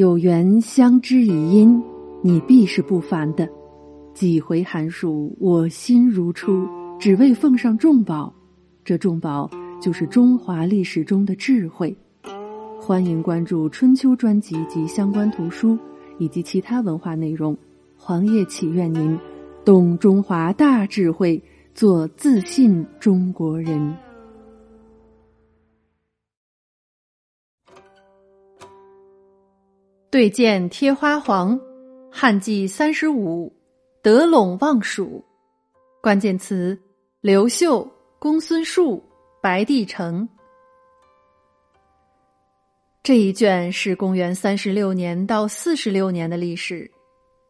有缘相知以因，你必是不凡的。几回寒暑，我心如初，只为奉上重宝。这重宝就是中华历史中的智慧。欢迎关注春秋专辑及相关图书，以及其他文化内容。黄叶祈愿您懂中华大智慧，做自信中国人。对剑贴花黄，汉纪三十五，得陇望蜀。关键词：刘秀、公孙述、白帝城。这一卷是公元三十六年到四十六年的历史。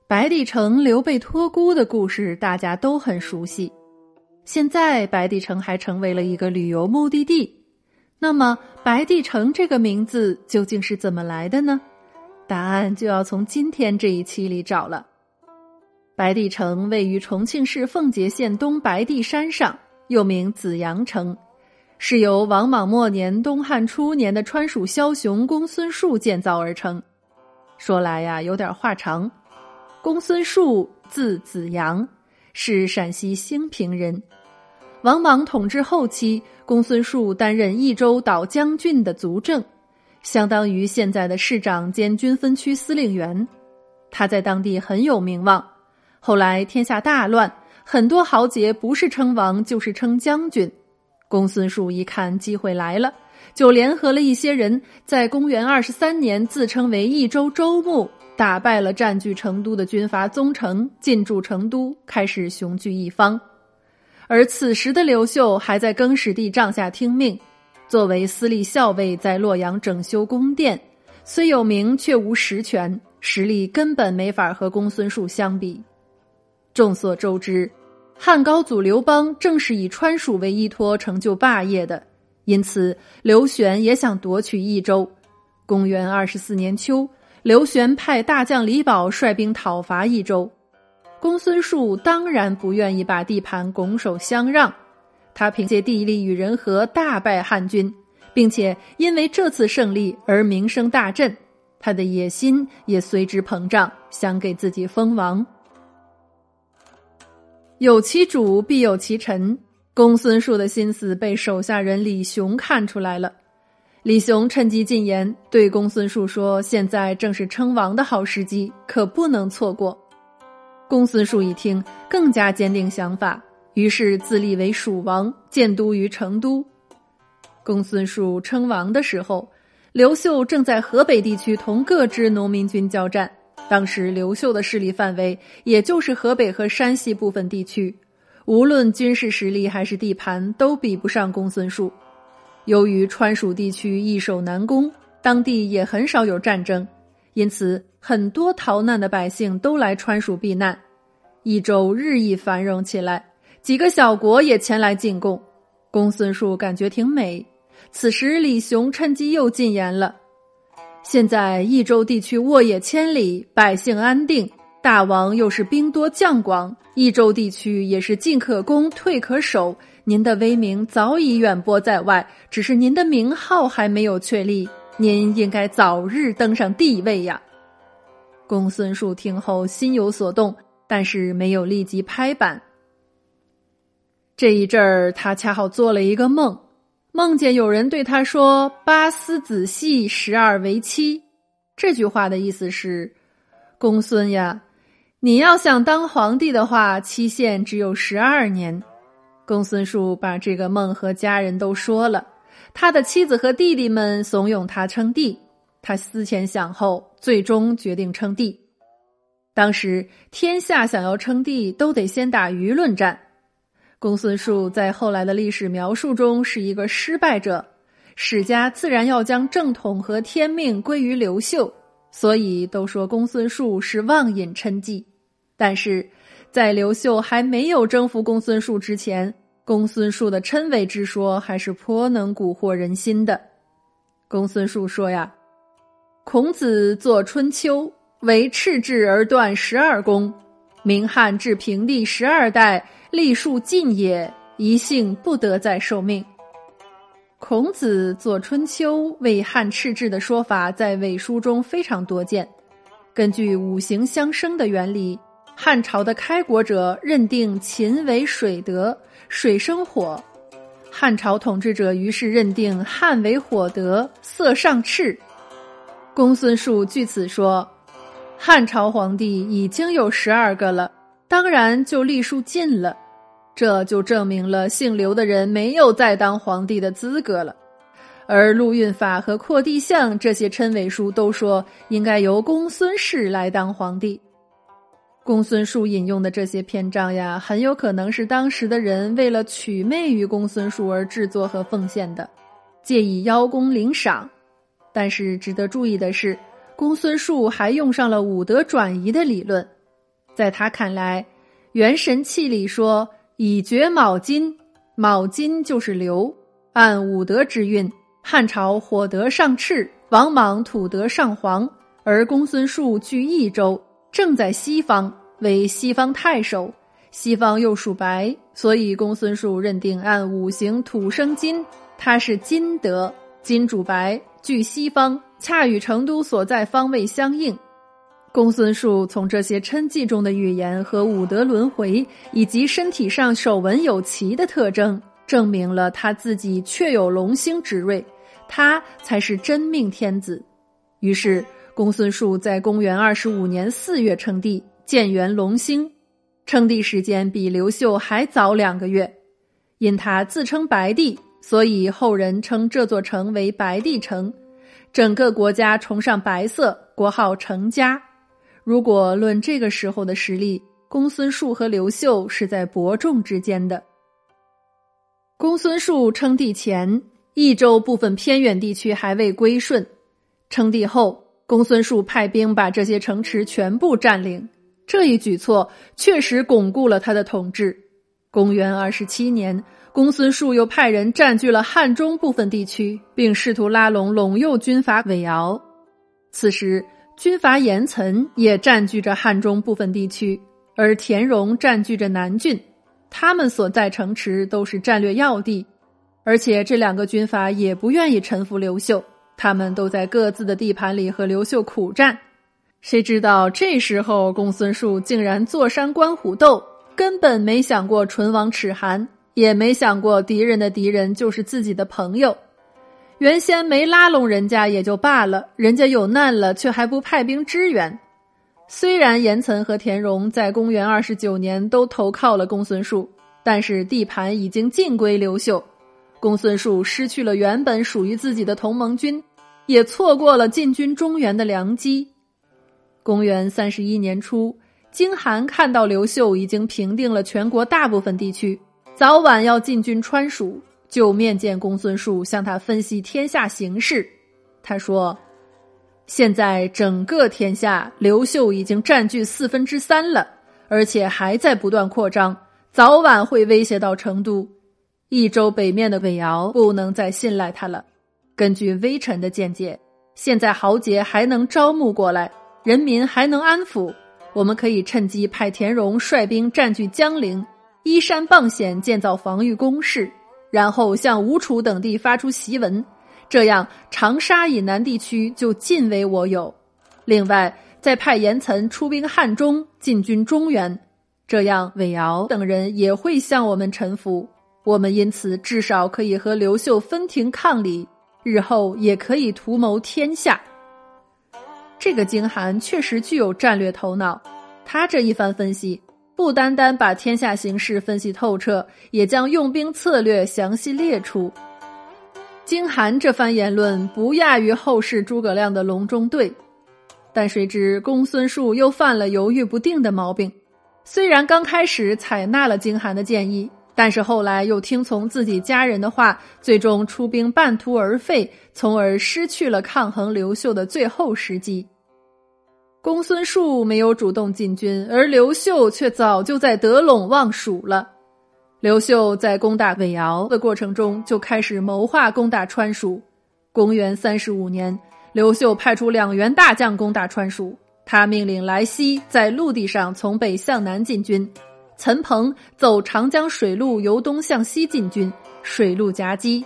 白帝城刘备托孤的故事大家都很熟悉。现在白帝城还成为了一个旅游目的地。那么，白帝城这个名字究竟是怎么来的呢？答案就要从今天这一期里找了。白帝城位于重庆市奉节县东白帝山上，又名紫阳城，是由王莽末年、东汉初年的川蜀枭雄公孙述建造而成。说来呀，有点话长。公孙述字子阳，是陕西兴平人。王莽统治后期，公孙述担任益州岛将军的族正。相当于现在的市长兼军分区司令员，他在当地很有名望。后来天下大乱，很多豪杰不是称王就是称将军。公孙述一看机会来了，就联合了一些人，在公元二十三年自称为益州州牧，打败了占据成都的军阀宗成，进驻成都，开始雄踞一方。而此时的刘秀还在更始帝帐下听命。作为私立校尉，在洛阳整修宫殿，虽有名却无实权，实力根本没法和公孙述相比。众所周知，汉高祖刘邦正是以川蜀为依托成就霸业的，因此刘玄也想夺取益州。公元二十四年秋，刘玄派大将李宝率兵讨伐益州，公孙述当然不愿意把地盘拱手相让。他凭借地利与人和大败汉军，并且因为这次胜利而名声大振，他的野心也随之膨胀，想给自己封王。有其主必有其臣，公孙述的心思被手下人李雄看出来了。李雄趁机进言，对公孙述说：“现在正是称王的好时机，可不能错过。”公孙述一听，更加坚定想法。于是自立为蜀王，建都于成都。公孙述称王的时候，刘秀正在河北地区同各支农民军交战。当时刘秀的势力范围也就是河北和山西部分地区，无论军事实力还是地盘都比不上公孙述。由于川蜀地区易守难攻，当地也很少有战争，因此很多逃难的百姓都来川蜀避难，益州日益繁荣起来。几个小国也前来进贡，公孙述感觉挺美。此时李雄趁机又进言了：“现在益州地区沃野千里，百姓安定，大王又是兵多将广，益州地区也是进可攻，退可守。您的威名早已远播在外，只是您的名号还没有确立。您应该早日登上帝位呀！”公孙述听后心有所动，但是没有立即拍板。这一阵儿，他恰好做了一个梦，梦见有人对他说：“八思子系，十二为妻。”这句话的意思是：“公孙呀，你要想当皇帝的话，期限只有十二年。”公孙述把这个梦和家人都说了，他的妻子和弟弟们怂恿他称帝。他思前想后，最终决定称帝。当时天下想要称帝，都得先打舆论战。公孙述在后来的历史描述中是一个失败者，史家自然要将正统和天命归于刘秀，所以都说公孙述是妄引称帝。但是在刘秀还没有征服公孙述之前，公孙述的称谓之说还是颇能蛊惑人心的。公孙述说呀：“孔子作《春秋》，为赤志而断十二宫，明汉至平帝十二代。”立数尽也，一姓不得再受命。孔子作《春秋》为汉赤制的说法，在伪书中非常多见。根据五行相生的原理，汉朝的开国者认定秦为水德，水生火；汉朝统治者于是认定汉为火德，色上赤。公孙述据此说，汉朝皇帝已经有十二个了，当然就隶数尽了。这就证明了姓刘的人没有再当皇帝的资格了，而陆运法和扩地相这些称谓书都说应该由公孙氏来当皇帝。公孙述引用的这些篇章呀，很有可能是当时的人为了取媚于公孙述而制作和奉献的，借以邀功领赏。但是值得注意的是，公孙述还用上了武德转移的理论，在他看来，《元神气》里说。以绝卯金，卯金就是流。按五德之运，汉朝火德上赤，王莽土德上黄，而公孙述据益州，正在西方，为西方太守。西方又属白，所以公孙述认定按五行土生金，他是金德，金主白，据西方，恰与成都所在方位相应。公孙述从这些称记中的语言和五德轮回，以及身体上手纹有奇的特征，证明了他自己确有龙星之瑞，他才是真命天子。于是，公孙述在公元二十五年四月称帝，建元龙兴，称帝时间比刘秀还早两个月。因他自称白帝，所以后人称这座城为白帝城。整个国家崇尚白色，国号成家。如果论这个时候的实力，公孙述和刘秀是在伯仲之间的。公孙述称帝前，益州部分偏远地区还未归顺；称帝后，公孙述派兵把这些城池全部占领。这一举措确实巩固了他的统治。公元二十七年，公孙述又派人占据了汉中部分地区，并试图拉拢陇右军阀韦敖。此时。军阀严岑也占据着汉中部分地区，而田荣占据着南郡，他们所在城池都是战略要地，而且这两个军阀也不愿意臣服刘秀，他们都在各自的地盘里和刘秀苦战。谁知道这时候公孙述竟然坐山观虎斗，根本没想过唇亡齿寒，也没想过敌人的敌人就是自己的朋友。原先没拉拢人家也就罢了，人家有难了却还不派兵支援。虽然严岑和田荣在公元二十九年都投靠了公孙述，但是地盘已经尽归刘秀，公孙述失去了原本属于自己的同盟军，也错过了进军中原的良机。公元三十一年初，京韩看到刘秀已经平定了全国大部分地区，早晚要进军川蜀。就面见公孙述，向他分析天下形势。他说：“现在整个天下，刘秀已经占据四分之三了，而且还在不断扩张，早晚会威胁到成都。益州北面的韦敖不能再信赖他了。根据微臣的见解，现在豪杰还能招募过来，人民还能安抚，我们可以趁机派田荣率兵占据江陵，依山傍险建造防御工事。”然后向吴楚等地发出檄文，这样长沙以南地区就尽为我有。另外，再派严岑出兵汉中，进军中原，这样韦敖等人也会向我们臣服。我们因此至少可以和刘秀分庭抗礼，日后也可以图谋天下。这个京韩确实具有战略头脑，他这一番分析。不单单把天下形势分析透彻，也将用兵策略详细列出。金韩这番言论不亚于后世诸葛亮的隆中对，但谁知公孙述又犯了犹豫不定的毛病。虽然刚开始采纳了金韩的建议，但是后来又听从自己家人的话，最终出兵半途而废，从而失去了抗衡刘秀的最后时机。公孙述没有主动进军，而刘秀却早就在得陇望蜀了。刘秀在攻打韦敖的过程中，就开始谋划攻打川蜀。公元三十五年，刘秀派出两员大将攻打川蜀。他命令来西在陆地上从北向南进军，岑彭走长江水路由东向西进军，水陆夹击。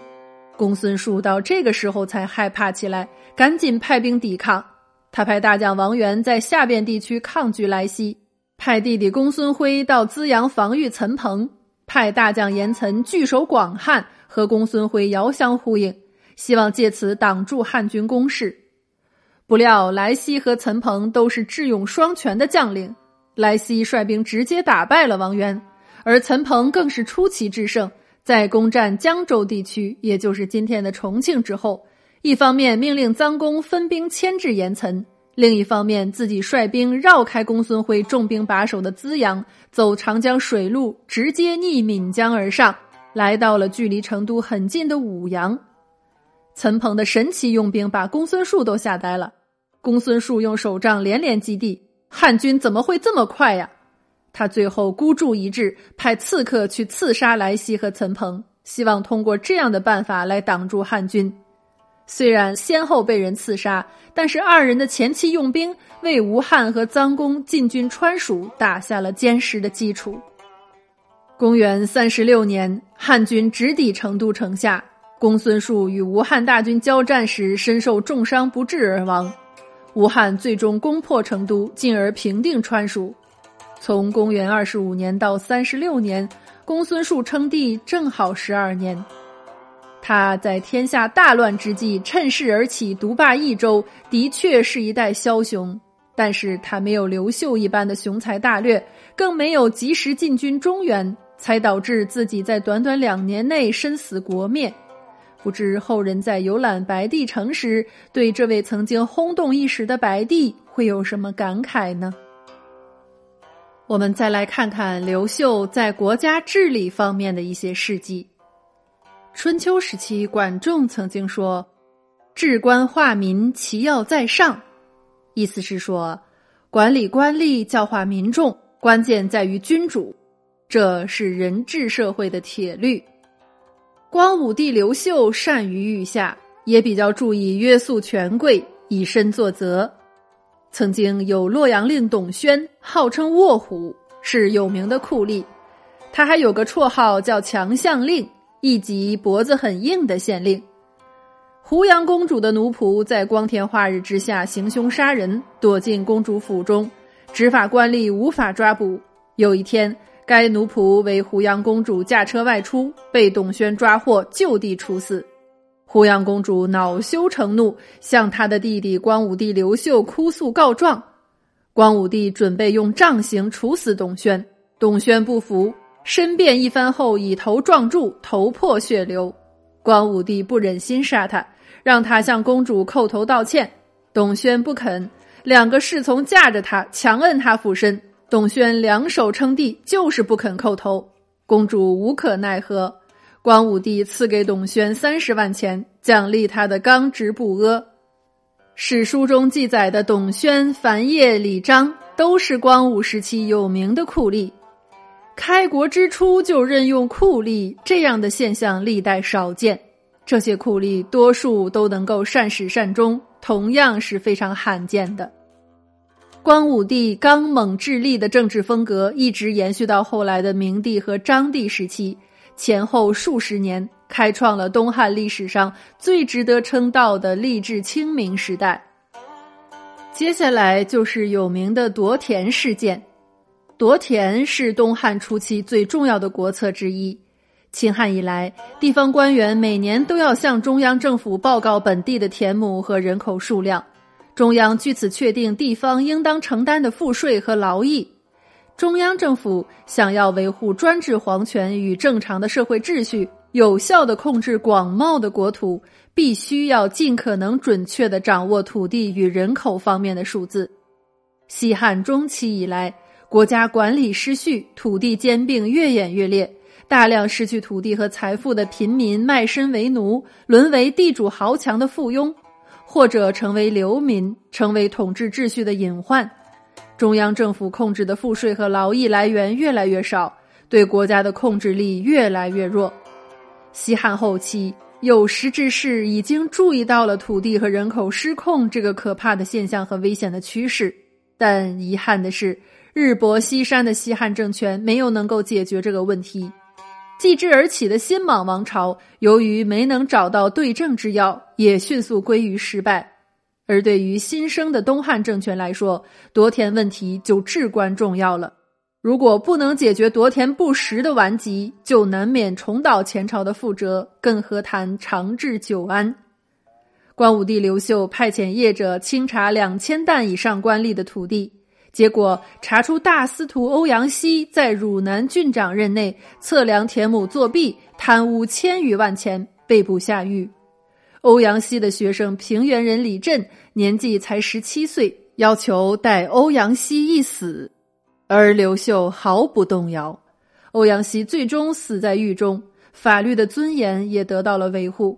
公孙述到这个时候才害怕起来，赶紧派兵抵抗。他派大将王元在下边地区抗拒来西，派弟弟公孙辉到资阳防御岑彭，派大将严岑据守广汉，和公孙辉遥相呼应，希望借此挡住汉军攻势。不料莱西和岑彭都是智勇双全的将领，莱西率兵直接打败了王元，而岑彭更是出奇制胜，在攻占江州地区，也就是今天的重庆之后。一方面命令臧公分兵牵制严岑，另一方面自己率兵绕开公孙辉重兵把守的资阳，走长江水路，直接逆岷江而上，来到了距离成都很近的武阳。岑彭的神奇用兵把公孙述都吓呆了。公孙述用手杖连连击地，汉军怎么会这么快呀？他最后孤注一掷，派刺客去刺杀莱西和岑彭，希望通过这样的办法来挡住汉军。虽然先后被人刺杀，但是二人的前期用兵为吴汉和臧公进军川蜀打下了坚实的基础。公元三十六年，汉军直抵成都城下，公孙述与吴汉大军交战时身受重伤不治而亡。吴汉最终攻破成都，进而平定川蜀。从公元二十五年到三十六年，公孙述称帝正好十二年。他在天下大乱之际趁势而起，独霸益州，的确是一代枭雄。但是他没有刘秀一般的雄才大略，更没有及时进军中原，才导致自己在短短两年内身死国灭。不知后人在游览白帝城时，对这位曾经轰动一时的白帝会有什么感慨呢？我们再来看看刘秀在国家治理方面的一些事迹。春秋时期，管仲曾经说：“治官化民，其要在上。”意思是说，管理官吏、教化民众，关键在于君主，这是人治社会的铁律。光武帝刘秀善于御下，也比较注意约束权贵，以身作则。曾经有洛阳令董宣，号称卧虎，是有名的酷吏。他还有个绰号叫强项令。一级脖子很硬的县令，胡杨公主的奴仆在光天化日之下行凶杀人，躲进公主府中，执法官吏无法抓捕。有一天，该奴仆为胡杨公主驾车外出，被董宣抓获，就地处死。胡杨公主恼羞成怒，向他的弟弟光武帝刘秀哭诉告状。光武帝准备用杖刑处死董宣，董宣不服。申辩一番后，以头撞柱，头破血流。光武帝不忍心杀他，让他向公主叩头道歉。董宣不肯，两个侍从架着他，强摁他俯身。董宣两手撑地，就是不肯叩头。公主无可奈何，光武帝赐给董宣三十万钱，奖励他的刚直不阿。史书中记载的董宣、樊晔、李章，都是光武时期有名的酷吏。开国之初就任用酷吏，这样的现象历代少见。这些酷吏多数都能够善始善终，同样是非常罕见的。光武帝刚猛治吏的政治风格一直延续到后来的明帝和章帝时期，前后数十年，开创了东汉历史上最值得称道的吏治清明时代。接下来就是有名的夺田事件。夺田是东汉初期最重要的国策之一。秦汉以来，地方官员每年都要向中央政府报告本地的田亩和人口数量，中央据此确定地方应当承担的赋税和劳役。中央政府想要维护专制皇权与正常的社会秩序，有效的控制广袤的国土，必须要尽可能准确的掌握土地与人口方面的数字。西汉中期以来。国家管理失序，土地兼并越演越烈，大量失去土地和财富的平民卖身为奴，沦为地主豪强的附庸，或者成为流民，成为统治秩序的隐患。中央政府控制的赋税和劳役来源越来越少，对国家的控制力越来越弱。西汉后期，有识之士已经注意到了土地和人口失控这个可怕的现象和危险的趋势，但遗憾的是。日薄西山的西汉政权没有能够解决这个问题。继之而起的新莽王朝，由于没能找到对症之药，也迅速归于失败。而对于新生的东汉政权来说，夺田问题就至关重要了。如果不能解决夺田不实的顽疾，就难免重蹈前朝的覆辙，更何谈长治久安？光武帝刘秀派遣业者清查两千担以上官吏的土地。结果查出大司徒欧阳希在汝南郡长任内测量田亩作弊，贪污千余万钱，被捕下狱。欧阳希的学生平原人李振年纪才十七岁，要求待欧阳希一死，而刘秀毫不动摇。欧阳希最终死在狱中，法律的尊严也得到了维护。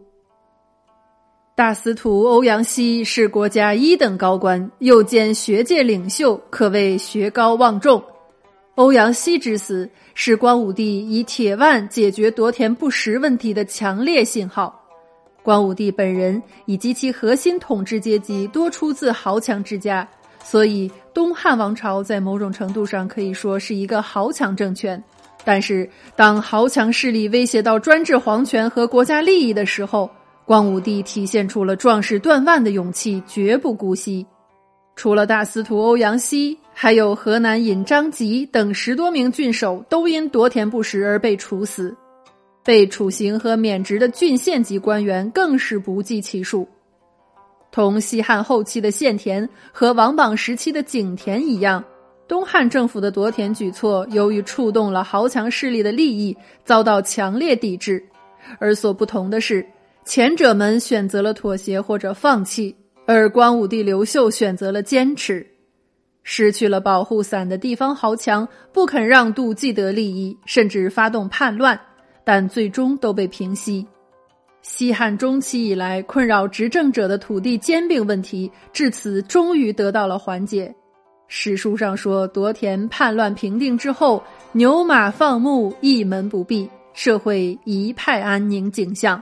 大司徒欧阳希是国家一等高官，又兼学界领袖，可谓学高望重。欧阳希之死是光武帝以铁腕解决夺田不实问题的强烈信号。光武帝本人以及其核心统治阶级多出自豪强之家，所以东汉王朝在某种程度上可以说是一个豪强政权。但是，当豪强势力威胁到专制皇权和国家利益的时候，光武帝体现出了壮士断腕的勇气，绝不姑息。除了大司徒欧阳希，还有河南尹张吉等十多名郡守都因夺田不实而被处死，被处刑和免职的郡县级官员更是不计其数。同西汉后期的献田和王莽时期的井田一样，东汉政府的夺田举措由于触动了豪强势力的利益，遭到强烈抵制。而所不同的是。前者们选择了妥协或者放弃，而光武帝刘秀选择了坚持。失去了保护伞的地方豪强不肯让渡既得利益，甚至发动叛乱，但最终都被平息。西汉中期以来困扰执政者的土地兼并问题，至此终于得到了缓解。史书上说，夺田叛乱平定之后，牛马放牧一门不闭，社会一派安宁景象。